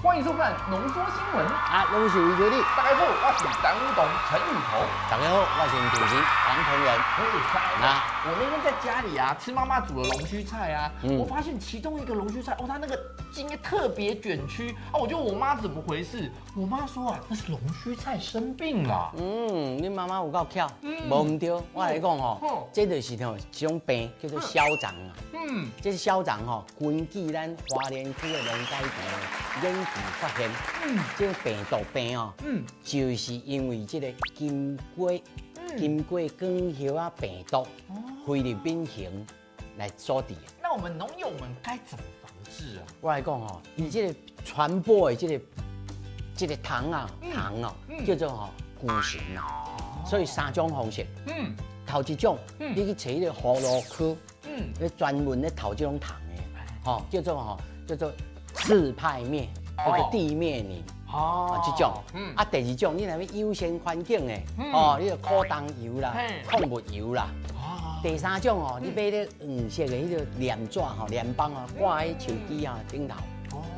欢迎收看《浓缩新闻》。啊，拢是为着你。大家好，我是张武董陈雨桐。大家好，我是主持人黄鹏仁。嘿，啊，我那天在家里啊，吃妈妈煮的龙须菜啊，嗯。我发现其中一个龙须菜，哦，它那个茎特别卷曲啊，我就问我妈怎么回事，我妈说啊，那是龙须菜生病了。嗯，你妈妈有够巧，嗯。无唔对。我来讲嗯。吼，这就是吼一种病，叫做消长啊。嗯，这消长吼，根据咱花莲区的龙改病研究发现，嗯。这个病毒病哦，嗯。就是因为这个金龟嗯，金龟光叶啊病毒哦菲律宾型来做底。那我们农友们该怎么防治啊？我来讲吼，伊这个传播的这个这个糖啊嗯。糖哦嗯，叫做吼菇型啊，所以三种方式。嗯。头一种，嗯。你去找迄个葫芦科，嗯，咧专门咧头这种糖的，吼、叫做吼、叫做自派面或者哦地面泥。好啊，这种，嗯。啊，第二种，你若要优先环境的，嗯。哦，你个可当油啦嘿，矿物油啦。啊，第三种哦，你买咧黄色的迄个链纸吼，链棒啊，挂喺手机啊顶头，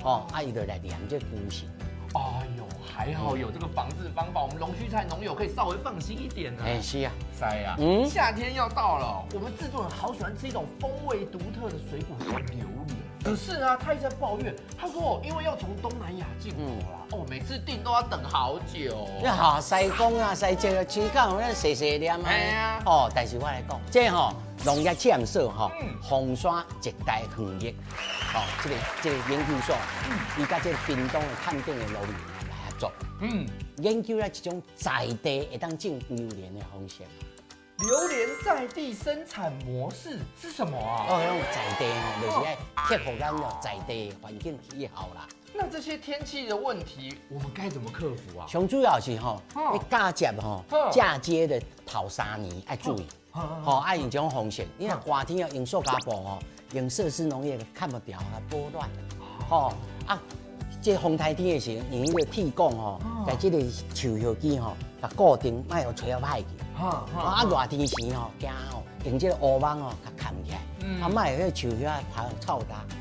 哦，啊，伊就来粘这菇型。哎呦，还好有这个防治方法，我们龙须菜农友可以稍微放心一点呢、哎、是啊，塞呀、嗯夏天要到了，我们制作人好喜欢吃一种风味独特的水果，叫榴莲。可是啊，他一直在抱怨，他说因为要从东南亚进口啦，哦，每次订都要等好久。你好西工啊，西这个水果咱细细念嘿啊啊。哦，但是我来讲，这吼农业建设吼嗯，红山一带行业，哦，这个这个研究所，伊甲这个屏东的探定的农民来合作，嗯，研究了一种在地会当种榴莲的方式。榴莲在地生产模式是什么啊？哦，用在地吼，就是爱贴合咱的在地的环境气候啦。那这些天气的问题，我们该怎么克服啊？上主要是吼，哦你嫁接吼哦，嫁接的跑沙泥爱注意。哦吼，爱用这种方式，你若寒天要用塑胶布吼，用设施农业看不掉啊，剥乱。吼啊，这风台天的时候，用迄个铁管吼哦，在这个树叶机吼，甲固定，莫互吹啊歹去。啊啊，热天时吼，惊吼，用这个乌网吼，甲扛起来，嗯。啊，莫迄个树叶跑臭搭，哦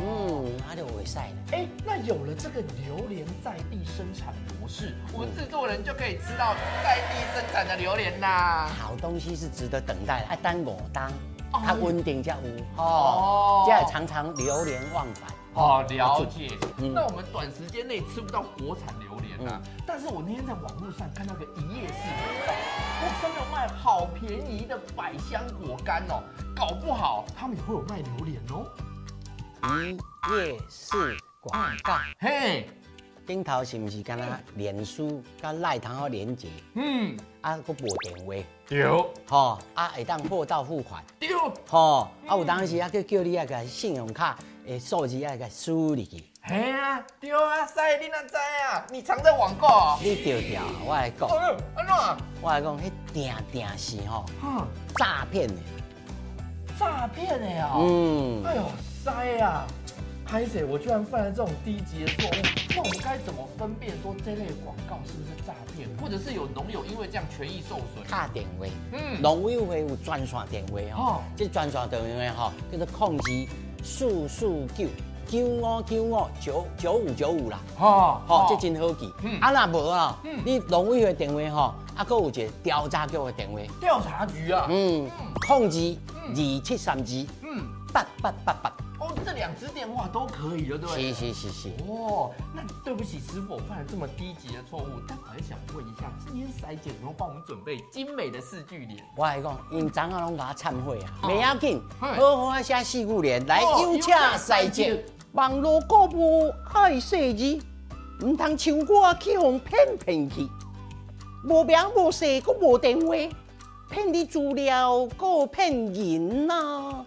嗯，啊就袂使啦。哎，那有了这个榴莲在地生产模式，我们制作人就可以吃到在地生产的榴莲啦。好东西是值得等待的，爱等五当，哦它稳定才有哦哦，这样常常流连忘返。哦，了解。嗯那我们短时间内吃不到国产榴莲啊，但是我那天在网络上看到个一夜市广告，哇，上面有卖好便宜的百香果干哦，搞不好他们也会有卖榴莲哦。一夜市广告，嘿，顶头是毋是敢若脸书甲赖通好连接，嗯，啊，佫无电话，丢吼，啊会当货到付款，丢，吼，啊有当时啊叫叫你啊个信用卡的数字啊个输入去，嘿啊，丢啊，塞你哪知啊？你常在网购哦。你丢掉，我来讲，哦，安怎啊？我来讲，迄定定是吼哼，诈骗的，诈骗的哦！嗯。哎呦，塞啊！拍谁？我居然犯了这种低级的错误，那我们该怎么分辨说这类广告是不是诈骗，或者是有农友因为这样权益受损？打电话，嗯。农委会有专线电话哦吼，这专线电话吼叫做控制四四九九五九五九九五九五啦，哦好，这真好记。嗯。啊，若无啊嗯，你农委会电话吼，啊，佫有一个调查局的电话，调查局啊，嗯，控制二七三二嗯，八八八八，两只电话都可以了，对不对？是是是是。哦，那对不起师傅，我犯了这么低级的错误，但我还想问一下，今天筛姐有没有帮我们准备精美的四句联？我来讲，因昨下拢甲我忏悔啊，袂要紧，嘿好好啊写四句联来哦有请师姐。网络购物爱细字，唔通像我去互骗骗去，无名无姓，佮无电话，骗你资料，佮骗人呐、